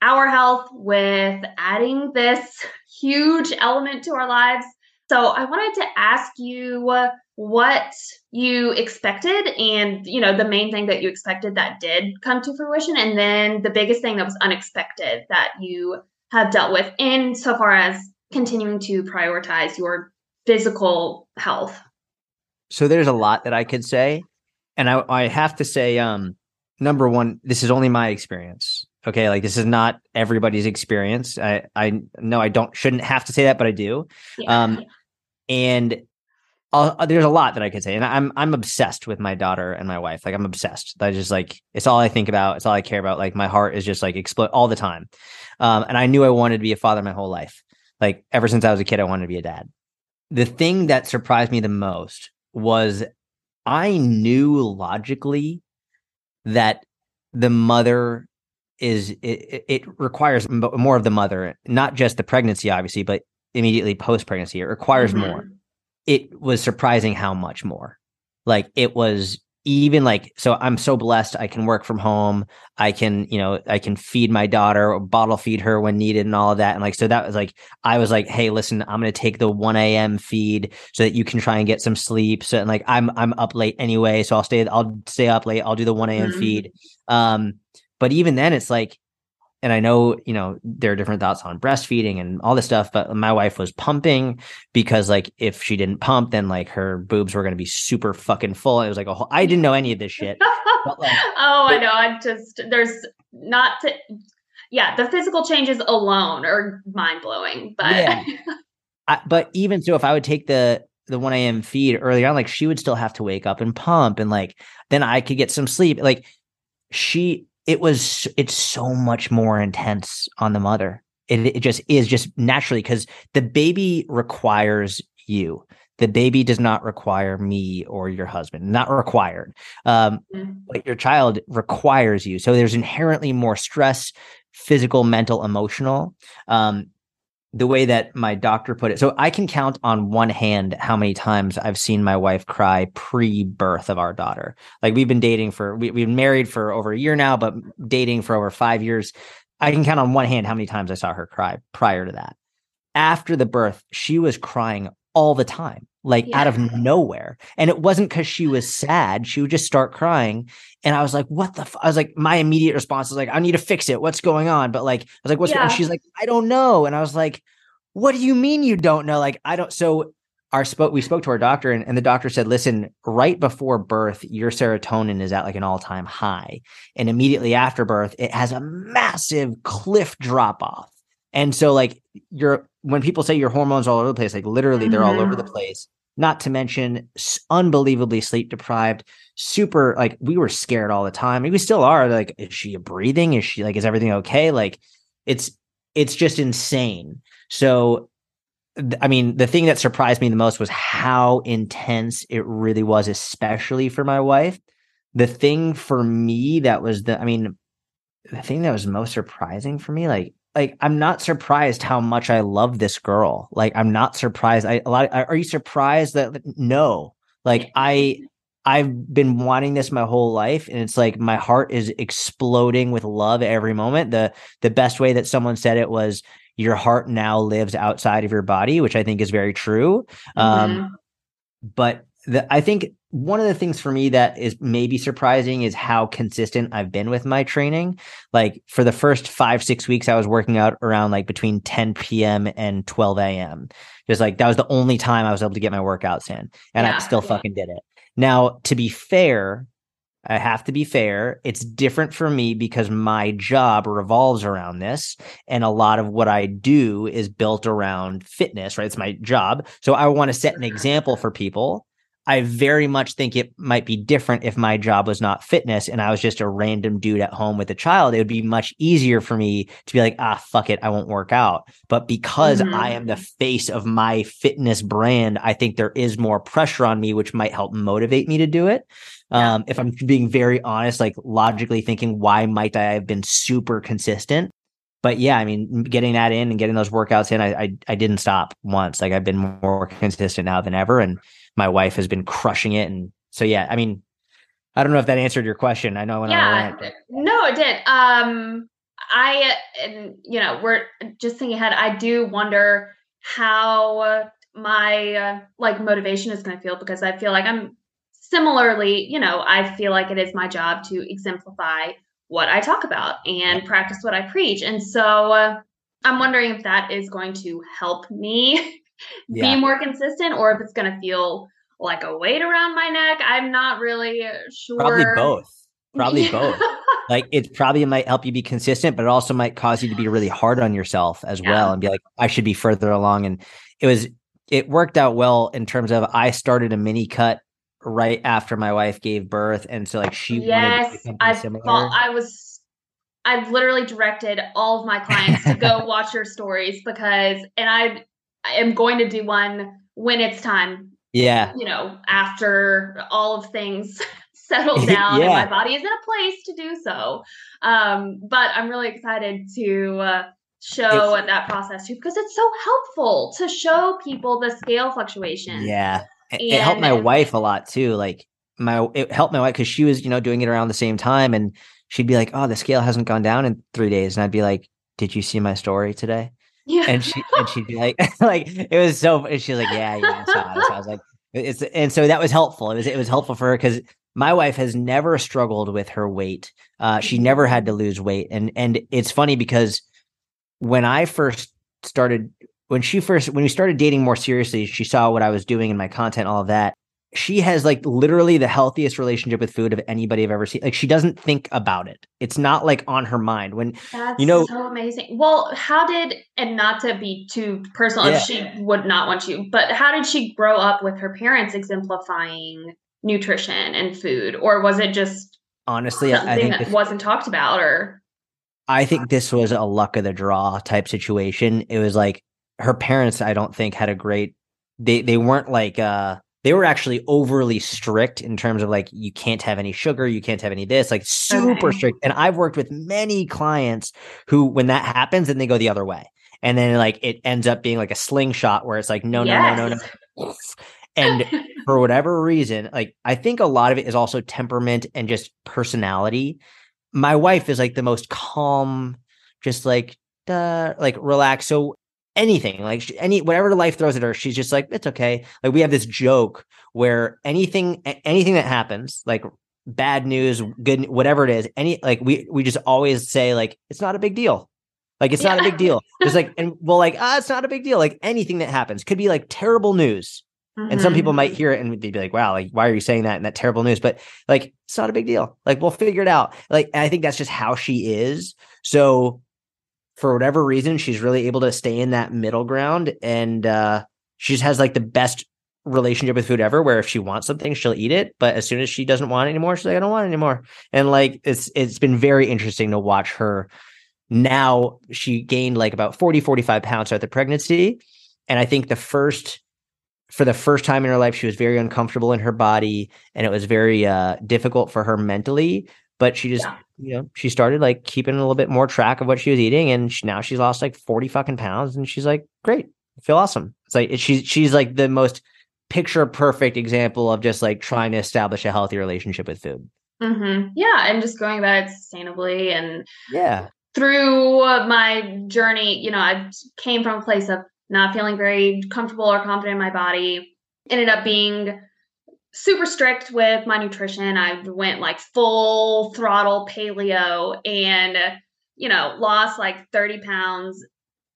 our health with adding this huge element to our lives. So I wanted to ask you what you expected and you know the main thing that you expected that did come to fruition and then the biggest thing that was unexpected that you have dealt with in so far as continuing to prioritize your physical health. So there's a lot that I could say and I, I have to say, um, number one, this is only my experience. Okay, like this is not everybody's experience. I I know I don't shouldn't have to say that, but I do. Yeah. Um, and I'll, there's a lot that I could say, and I'm I'm obsessed with my daughter and my wife. Like I'm obsessed. I just like it's all I think about. It's all I care about. Like my heart is just like explode all the time. Um, and I knew I wanted to be a father my whole life. Like ever since I was a kid, I wanted to be a dad. The thing that surprised me the most was I knew logically that the mother is it, it requires more of the mother, not just the pregnancy, obviously, but immediately post pregnancy. It requires mm-hmm. more it was surprising how much more. Like it was even like so I'm so blessed I can work from home. I can, you know, I can feed my daughter or bottle feed her when needed and all of that. And like so that was like I was like, hey, listen, I'm gonna take the 1 a.m. feed so that you can try and get some sleep. So and like I'm I'm up late anyway. So I'll stay I'll stay up late. I'll do the 1 a.m. Mm-hmm. feed. Um, but even then it's like and I know, you know, there are different thoughts on breastfeeding and all this stuff, but my wife was pumping because like if she didn't pump, then like her boobs were going to be super fucking full. It was like a whole, I didn't know any of this shit. But, like, oh, I know. I just, there's not to, yeah, the physical changes alone are mind blowing, but. Yeah. I, but even so, if I would take the, the 1 a.m. feed early on, like she would still have to wake up and pump and like, then I could get some sleep. Like she, it was it's so much more intense on the mother. It, it just is just naturally because the baby requires you. The baby does not require me or your husband not required. Um, mm-hmm. but your child requires you. So there's inherently more stress physical mental emotional. Um, the way that my doctor put it. So I can count on one hand how many times I've seen my wife cry pre-birth of our daughter. Like we've been dating for we, we've been married for over a year now, but dating for over five years. I can count on one hand how many times I saw her cry prior to that. After the birth, she was crying all the time, like yeah. out of nowhere. And it wasn't because she was mm-hmm. sad. She would just start crying. And I was like, what the? F-? I was like, my immediate response was like, I need to fix it. What's going on? But like, I was like, what's yeah. going on? She's like, I don't know. And I was like, what do you mean you don't know? Like, I don't. So our spoke, we spoke to our doctor and, and the doctor said, listen, right before birth, your serotonin is at like an all time high. And immediately after birth, it has a massive cliff drop off. And so like you're when people say your hormones all over the place, like literally they're all over the mm-hmm. place. Not to mention unbelievably sleep deprived, super like we were scared all the time. we still are. Like, is she breathing? Is she like, is everything okay? Like, it's it's just insane. So I mean, the thing that surprised me the most was how intense it really was, especially for my wife. The thing for me that was the, I mean, the thing that was most surprising for me, like like I'm not surprised how much I love this girl. Like I'm not surprised. I a lot. Are you surprised that no? Like I I've been wanting this my whole life, and it's like my heart is exploding with love every moment. the The best way that someone said it was, "Your heart now lives outside of your body," which I think is very true. Um, mm-hmm. Um, but the, I think one of the things for me that is maybe surprising is how consistent I've been with my training. Like for the first five, six weeks, I was working out around like between 10 p.m. and 12 a.m. Just like that was the only time I was able to get my workouts in. And yeah, I still yeah. fucking did it. Now, to be fair, I have to be fair. It's different for me because my job revolves around this. And a lot of what I do is built around fitness, right? It's my job. So I want to set an mm-hmm. example for people I very much think it might be different if my job was not fitness and I was just a random dude at home with a child. It would be much easier for me to be like, ah, fuck it, I won't work out. But because mm-hmm. I am the face of my fitness brand, I think there is more pressure on me, which might help motivate me to do it. Yeah. Um, if I'm being very honest, like logically thinking, why might I have been super consistent? But yeah, I mean, getting that in and getting those workouts in, I, I, I didn't stop once. Like I've been more consistent now than ever. And my wife has been crushing it. And so, yeah, I mean, I don't know if that answered your question. I know when yeah, I went, no, it did. Um, I, and you know, we're just thinking ahead. I do wonder how my uh, like motivation is going to feel because I feel like I'm similarly, you know, I feel like it is my job to exemplify what I talk about and practice what I preach. And so uh, I'm wondering if that is going to help me yeah. be more consistent or if it's going to feel like a weight around my neck. I'm not really sure. Probably both. Probably both. Like it probably might help you be consistent, but it also might cause you to be really hard on yourself as yeah. well and be like, I should be further along. And it was it worked out well in terms of I started a mini cut right after my wife gave birth, and so like she yes, I thought I was. I've literally directed all of my clients to go watch your stories because, and I, I am going to do one when it's time. Yeah. You know, after all of things settle down yeah. and my body is in a place to do so. Um, but I'm really excited to uh, show it's, that process too because it's so helpful to show people the scale fluctuation. Yeah. And, it helped my wife a lot too. Like my it helped my wife because she was, you know, doing it around the same time and she'd be like, Oh, the scale hasn't gone down in three days. And I'd be like, Did you see my story today? Yeah. And she and she'd be like, like it was so and she's like, Yeah, yeah. So I was like, it's and so that was helpful. It was it was helpful for her because my wife has never struggled with her weight. Uh, she never had to lose weight, and and it's funny because when I first started, when she first when we started dating more seriously, she saw what I was doing in my content, all of that. She has like literally the healthiest relationship with food of anybody I've ever seen. Like she doesn't think about it. It's not like on her mind when That's you know so amazing. Well, how did and not to be too personal yeah. she would not want you, but how did she grow up with her parents exemplifying nutrition and food, or was it just honestly something I think that this, wasn't talked about? Or I think this was a luck of the draw type situation. It was like her parents, I don't think, had a great. They they weren't like uh they were actually overly strict in terms of like you can't have any sugar, you can't have any this, like super okay. strict. And I've worked with many clients who, when that happens, then they go the other way, and then like it ends up being like a slingshot where it's like no, yes. no, no, no, no. And for whatever reason, like I think a lot of it is also temperament and just personality. My wife is like the most calm, just like uh, like relaxed. So anything like any whatever life throws at her she's just like it's okay like we have this joke where anything anything that happens like bad news good whatever it is any like we we just always say like it's not a big deal like it's yeah. not a big deal it's like and well like ah it's not a big deal like anything that happens could be like terrible news Mm-hmm. And some people might mm-hmm. hear it and they'd be like, wow, like, why are you saying that? And that terrible news. But like, it's not a big deal. Like, we'll figure it out. Like, I think that's just how she is. So for whatever reason, she's really able to stay in that middle ground. And uh, she just has like the best relationship with food ever where if she wants something, she'll eat it. But as soon as she doesn't want it anymore, she's like, I don't want it anymore. And like, it's, it's been very interesting to watch her. Now she gained like about 40, 45 pounds throughout the pregnancy. And I think the first for the first time in her life, she was very uncomfortable in her body and it was very uh, difficult for her mentally. But she just, yeah. You know, she started like keeping a little bit more track of what she was eating. And she, now she's lost like 40 fucking pounds. And she's like, great, I feel awesome. It's like, she's, she's like the most picture perfect example of just like trying to establish a healthy relationship with food. Mm-hmm. Yeah. And just going about it sustainably. And yeah, through my journey, you know, I came from a place of not feeling very comfortable or confident in my body. Ended up being super strict with my nutrition. I went like full throttle paleo and, you know, lost like 30 pounds.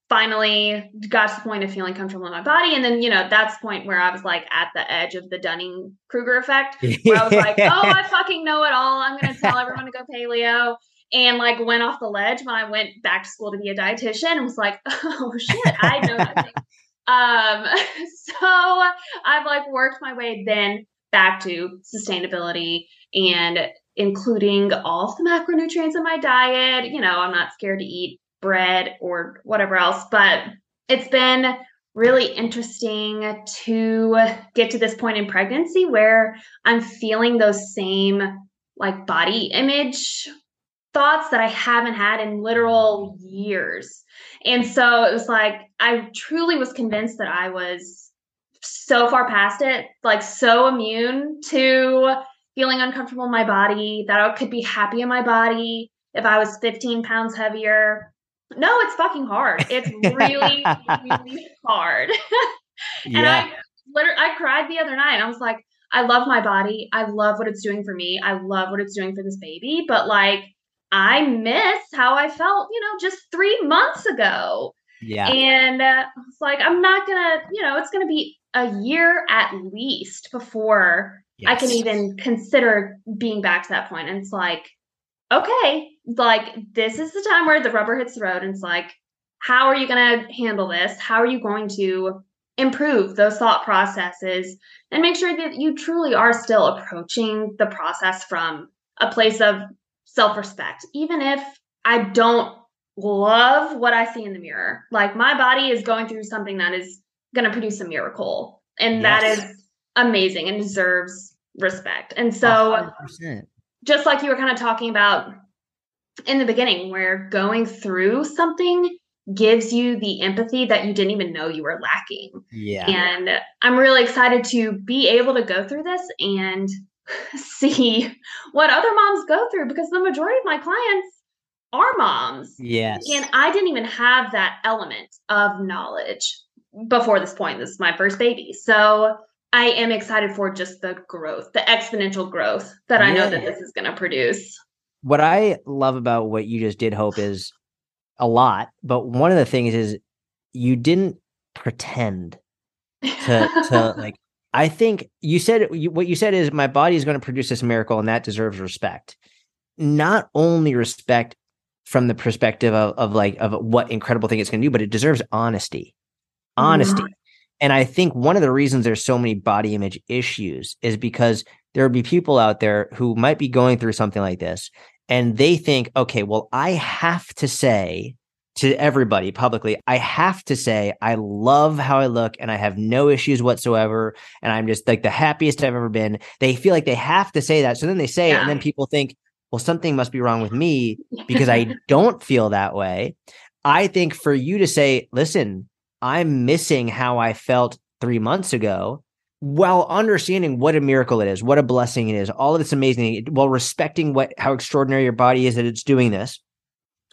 Finally got to the point of feeling comfortable in my body. And then, you know, that's the point where I was like at the edge of the Dunning Kruger effect, where I was like, oh, I fucking know it all. I'm going to tell everyone to go paleo and like went off the ledge when I went back to school to be a dietitian and was like, oh shit, I know nothing. um, so I've like worked my way then back to sustainability and including all of the macronutrients in my diet. You know, I'm not scared to eat bread or whatever else, but it's been really interesting to get to this point in pregnancy where I'm feeling those same like body image thoughts that I haven't had in literal years. And so it was like, I truly was convinced that I was so far past it, like so immune to feeling uncomfortable in my body, that I could be happy in my body if I was 15 pounds heavier. No, it's fucking hard. It's really, really hard. and yeah. I literally, I cried the other night. I was like, I love my body. I love what it's doing for me. I love what it's doing for this baby. But like, I miss how I felt, you know, just three months ago. Yeah. And uh, it's like, I'm not going to, you know, it's going to be a year at least before yes. I can even consider being back to that point. And it's like, okay, like this is the time where the rubber hits the road. And it's like, how are you going to handle this? How are you going to improve those thought processes and make sure that you truly are still approaching the process from a place of self respect, even if I don't love what I see in the mirror. Like my body is going through something that is going to produce a miracle, and yes. that is amazing and deserves respect. And so, 100%. just like you were kind of talking about in the beginning, where going through something gives you the empathy that you didn't even know you were lacking. Yeah. And I'm really excited to be able to go through this and see what other moms go through because the majority of my clients are moms. Yes. And I didn't even have that element of knowledge before this point. This is my first baby. So I am excited for just the growth, the exponential growth that I know that this is going to produce. What I love about what you just did, Hope, is a lot. But one of the things is you didn't pretend to to like I think you said what you said is my body is going to produce this miracle and that deserves respect. Not only respect from the perspective of, of like of what incredible thing it's going to do, but it deserves honesty. Honesty. Mm-hmm. And I think one of the reasons there's so many body image issues is because there will be people out there who might be going through something like this and they think, okay, well, I have to say to everybody publicly, I have to say, I love how I look and I have no issues whatsoever. And I'm just like the happiest I've ever been. They feel like they have to say that. So then they say yeah. it, and then people think, well, something must be wrong with me because I don't feel that way. I think for you to say, listen, I'm missing how I felt three months ago while understanding what a miracle it is, what a blessing it is, all of this amazing, while respecting what how extraordinary your body is that it's doing this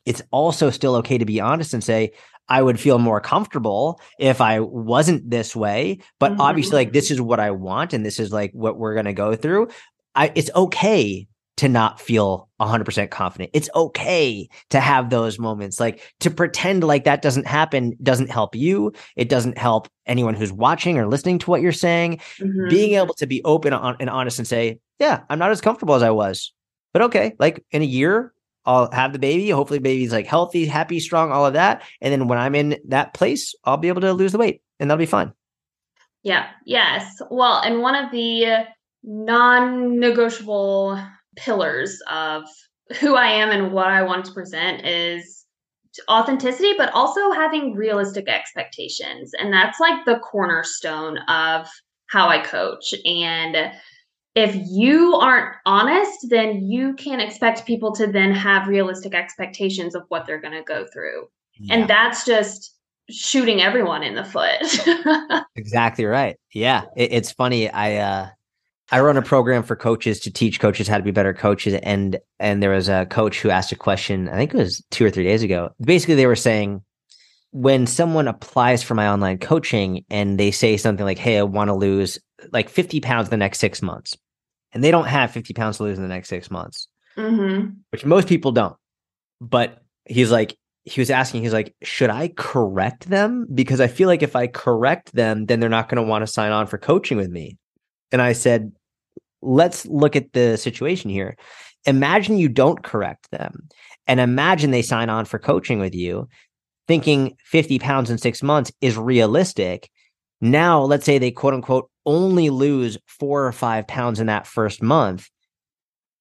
it's also still okay to be honest and say, I would feel more comfortable if I wasn't this way. But mm-hmm. obviously, like this is what I want, and this is like what we're gonna go through. I, it's okay to not feel 100% confident. It's okay to have those moments. Like to pretend like that doesn't happen doesn't help you. It doesn't help anyone who's watching or listening to what you're saying. Mm-hmm. Being able to be open and honest and say, yeah, I'm not as comfortable as I was. But okay, like in a year, I'll have the baby. Hopefully, baby's like healthy, happy, strong, all of that. And then when I'm in that place, I'll be able to lose the weight and that'll be fun. Yeah. Yes. Well, and one of the non negotiable pillars of who I am and what I want to present is authenticity, but also having realistic expectations. And that's like the cornerstone of how I coach. And if you aren't honest, then you can't expect people to then have realistic expectations of what they're going to go through. Yeah. And that's just shooting everyone in the foot. exactly right. Yeah. It, it's funny. I, uh, I run a program for coaches to teach coaches how to be better coaches. And, and there was a coach who asked a question, I think it was two or three days ago. Basically, they were saying, when someone applies for my online coaching and they say something like, Hey, I want to lose like 50 pounds in the next six months and they don't have 50 pounds to lose in the next six months, mm-hmm. which most people don't. But he's like, he was asking, he's like, should I correct them? Because I feel like if I correct them, then they're not going to want to sign on for coaching with me. And I said, let's look at the situation here. Imagine you don't correct them and imagine they sign on for coaching with you, thinking 50 pounds in six months is realistic. Now, let's say they quote unquote only lose four or five pounds in that first month,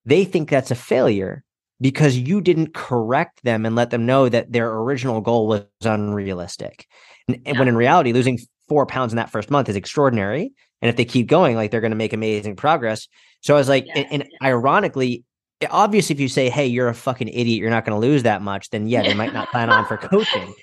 they think that's a failure because you didn't correct them and let them know that their original goal was unrealistic. And, yeah. when in reality, losing four pounds in that first month is extraordinary. And if they keep going, like they're going to make amazing progress. So I was like, and, and ironically, obviously, if you say, "Hey, you're a fucking idiot, you're not going to lose that much," then yeah, they might not plan on for coaching.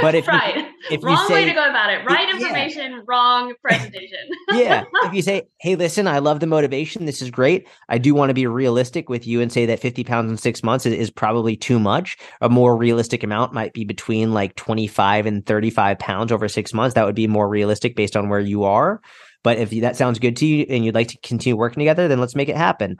But if right, you, if wrong say, way to go about it. Right information, yeah. wrong presentation. yeah. If you say, "Hey, listen, I love the motivation. This is great. I do want to be realistic with you and say that 50 pounds in six months is, is probably too much. A more realistic amount might be between like 25 and 35 pounds over six months. That would be more realistic based on where you are." But if that sounds good to you and you'd like to continue working together, then let's make it happen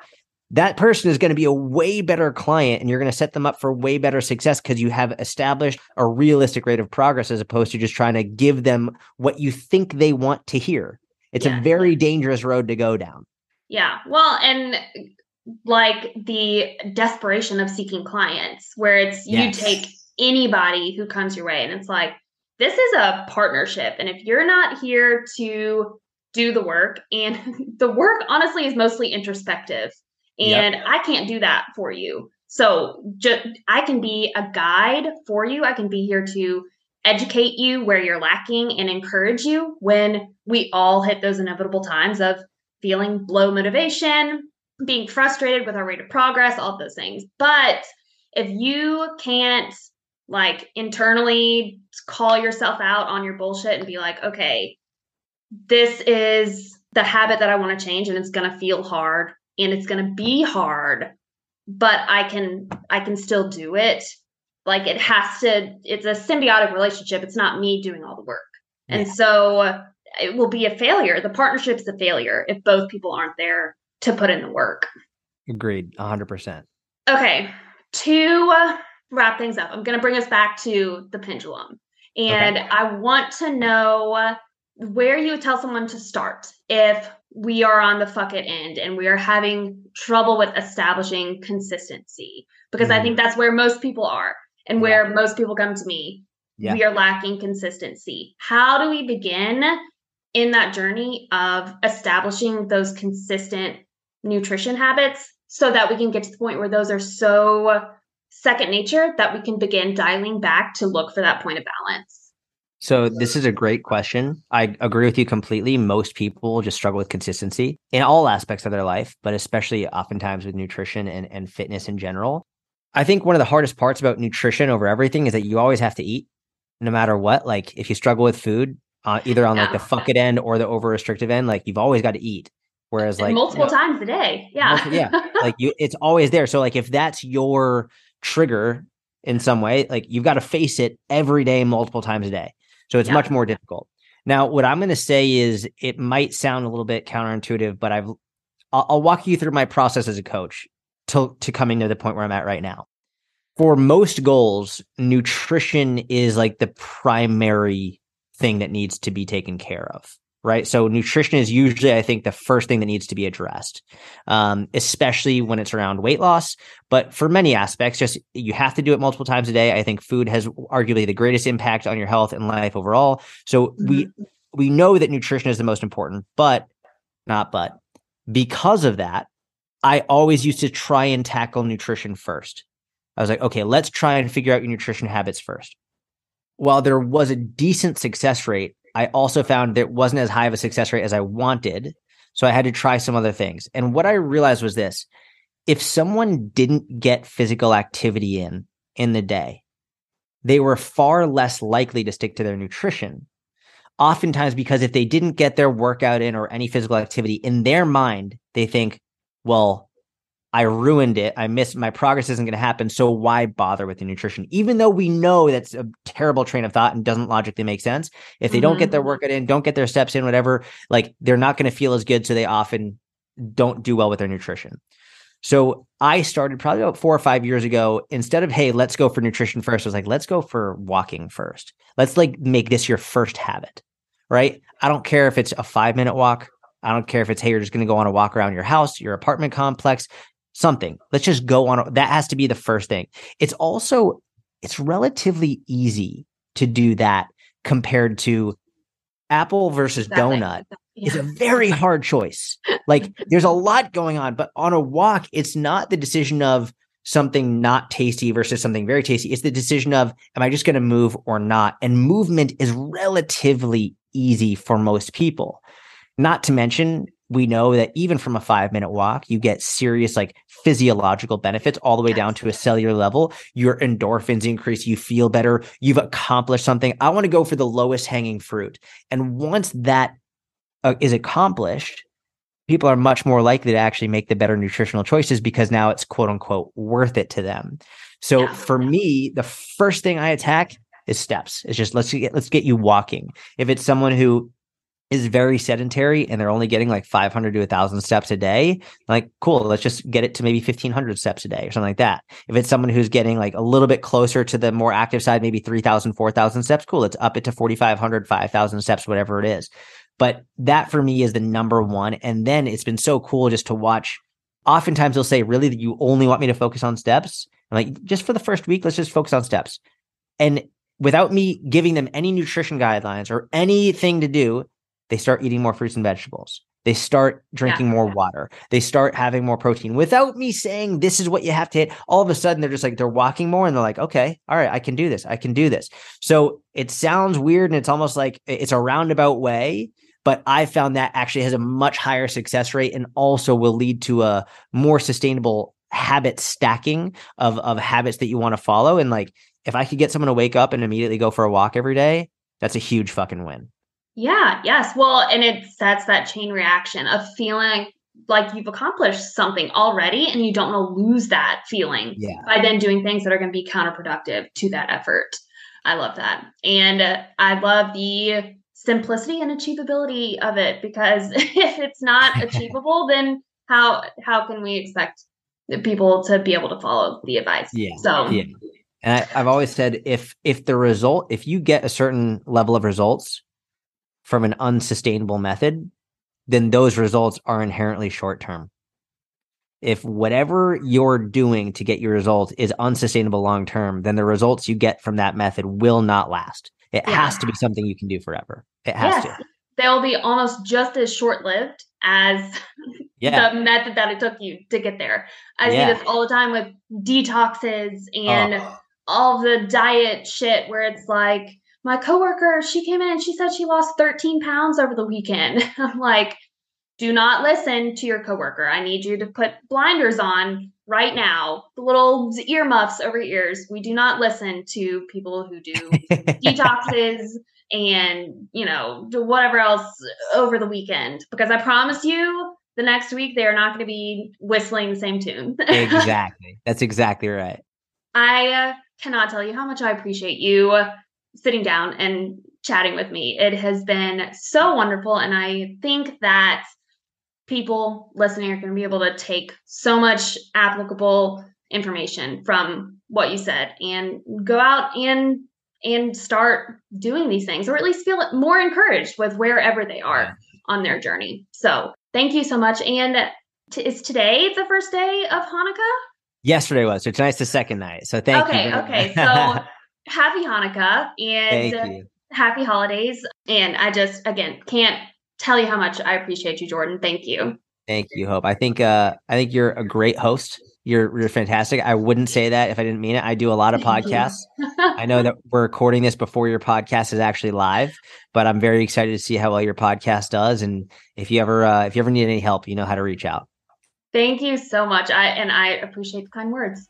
that person is going to be a way better client and you're going to set them up for way better success because you have established a realistic rate of progress as opposed to just trying to give them what you think they want to hear. It's yeah. a very dangerous road to go down. Yeah. Well, and like the desperation of seeking clients where it's yes. you take anybody who comes your way and it's like this is a partnership. And if you're not here to do the work, and the work honestly is mostly introspective, and yep. I can't do that for you. So just I can be a guide for you. I can be here to educate you where you're lacking and encourage you when we all hit those inevitable times of feeling low motivation, being frustrated with our rate of progress, all those things. But if you can't like internally call yourself out on your bullshit and be like, okay, this is the habit that I want to change and it's going to feel hard and it's going to be hard, but I can I can still do it. Like it has to it's a symbiotic relationship. It's not me doing all the work. Yeah. And so it will be a failure. The partnership's a failure if both people aren't there to put in the work. Agreed, 100%. Okay, to wrap things up, I'm going to bring us back to the pendulum. And okay. I want to know where you would tell someone to start if we are on the fuck it end and we are having trouble with establishing consistency because mm. I think that's where most people are and where yeah. most people come to me. Yeah. We are lacking consistency. How do we begin in that journey of establishing those consistent nutrition habits so that we can get to the point where those are so second nature that we can begin dialing back to look for that point of balance? So this is a great question. I agree with you completely. Most people just struggle with consistency in all aspects of their life, but especially oftentimes with nutrition and, and fitness in general. I think one of the hardest parts about nutrition over everything is that you always have to eat no matter what. Like if you struggle with food, uh, either on like the fuck it end or the over restrictive end, like you've always got to eat. Whereas like multiple you know, times a day. Yeah. Multiple, yeah. like you, it's always there. So like if that's your trigger in some way, like you've got to face it every day, multiple times a day. So it's yeah. much more difficult. Now, what I'm going to say is it might sound a little bit counterintuitive, but I've I'll, I'll walk you through my process as a coach to to coming to the point where I'm at right now. For most goals, nutrition is like the primary thing that needs to be taken care of right? So nutrition is usually, I think, the first thing that needs to be addressed, um, especially when it's around weight loss. But for many aspects, just you have to do it multiple times a day. I think food has arguably the greatest impact on your health and life overall. So mm-hmm. we we know that nutrition is the most important, but not but because of that, I always used to try and tackle nutrition first. I was like, okay, let's try and figure out your nutrition habits first. While there was a decent success rate I also found that it wasn't as high of a success rate as I wanted. So I had to try some other things. And what I realized was this if someone didn't get physical activity in in the day, they were far less likely to stick to their nutrition. Oftentimes, because if they didn't get their workout in or any physical activity in their mind, they think, well, I ruined it. I missed my progress isn't going to happen. So why bother with the nutrition? Even though we know that's a terrible train of thought and doesn't logically make sense. If they mm-hmm. don't get their mm-hmm. workout in, don't get their steps in, whatever, like they're not going to feel as good. So they often don't do well with their nutrition. So I started probably about four or five years ago. Instead of, hey, let's go for nutrition first, I was like, let's go for walking first. Let's like make this your first habit. Right. I don't care if it's a five minute walk. I don't care if it's, hey, you're just going to go on a walk around your house, your apartment complex something. Let's just go on. That has to be the first thing. It's also, it's relatively easy to do that compared to apple versus exactly. donut yeah. is a very hard choice. Like there's a lot going on, but on a walk, it's not the decision of something not tasty versus something very tasty. It's the decision of, am I just going to move or not? And movement is relatively easy for most people. Not to mention, we know that even from a five minute walk, you get serious like physiological benefits all the way down to a cellular level. Your endorphins increase, you feel better, you've accomplished something. I want to go for the lowest hanging fruit. And once that uh, is accomplished, people are much more likely to actually make the better nutritional choices because now it's quote unquote worth it to them. So yeah. for me, the first thing I attack is steps. It's just let's get let's get you walking. If it's someone who is very sedentary and they're only getting like 500 to 1000 steps a day like cool let's just get it to maybe 1500 steps a day or something like that. If it's someone who's getting like a little bit closer to the more active side maybe 3000 4000 steps cool let's up it to 4500 5000 steps whatever it is. But that for me is the number one and then it's been so cool just to watch. Oftentimes they'll say really that you only want me to focus on steps? I'm like just for the first week let's just focus on steps. And without me giving them any nutrition guidelines or anything to do, they start eating more fruits and vegetables. They start drinking yeah. more water. They start having more protein without me saying this is what you have to hit. All of a sudden, they're just like, they're walking more and they're like, okay, all right, I can do this. I can do this. So it sounds weird and it's almost like it's a roundabout way, but I found that actually has a much higher success rate and also will lead to a more sustainable habit stacking of, of habits that you want to follow. And like, if I could get someone to wake up and immediately go for a walk every day, that's a huge fucking win. Yeah, yes. Well, and it sets that chain reaction of feeling like you've accomplished something already and you don't want to lose that feeling yeah. by then doing things that are going to be counterproductive to that effort. I love that. And uh, I love the simplicity and achievability of it because if it's not achievable then how how can we expect people to be able to follow the advice? Yeah. So yeah. And I, I've always said if if the result if you get a certain level of results from an unsustainable method, then those results are inherently short term. If whatever you're doing to get your results is unsustainable long term, then the results you get from that method will not last. It yeah. has to be something you can do forever. It has yes. to. They'll be almost just as short lived as yeah. the method that it took you to get there. I yeah. see this all the time with detoxes and oh. all the diet shit where it's like, my coworker, she came in and she said she lost 13 pounds over the weekend. I'm like, do not listen to your coworker. I need you to put blinders on right now. The little earmuffs over ears. We do not listen to people who do detoxes and, you know, do whatever else over the weekend because I promise you the next week they are not going to be whistling the same tune. exactly. That's exactly right. I uh, cannot tell you how much I appreciate you sitting down and chatting with me. It has been so wonderful. And I think that people listening are going to be able to take so much applicable information from what you said and go out and and start doing these things or at least feel more encouraged with wherever they are on their journey so thank you so much and t- is today the first day of hanukkah yesterday was so tonight's the second night so thank okay, you okay okay so happy Hanukkah and happy holidays. And I just, again, can't tell you how much I appreciate you, Jordan. Thank you. Thank you, Hope. I think uh, I think you're a great host. You're you're fantastic. I wouldn't say that if I didn't mean it. I do a lot of podcasts. I know that we're recording this before your podcast is actually live, but I'm very excited to see how well your podcast does. And if you ever uh, if you ever need any help, you know how to reach out. Thank you so much. I and I appreciate the kind words.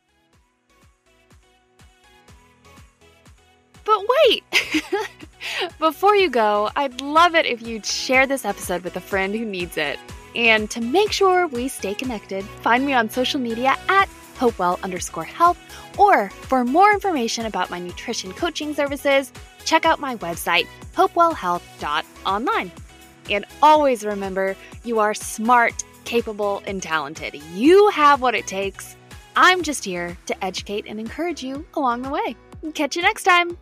But wait! Before you go, I'd love it if you'd share this episode with a friend who needs it. And to make sure we stay connected, find me on social media at hopewell underscore health. Or for more information about my nutrition coaching services, check out my website, hopewellhealth.online. And always remember, you are smart, capable, and talented. You have what it takes. I'm just here to educate and encourage you along the way. Catch you next time.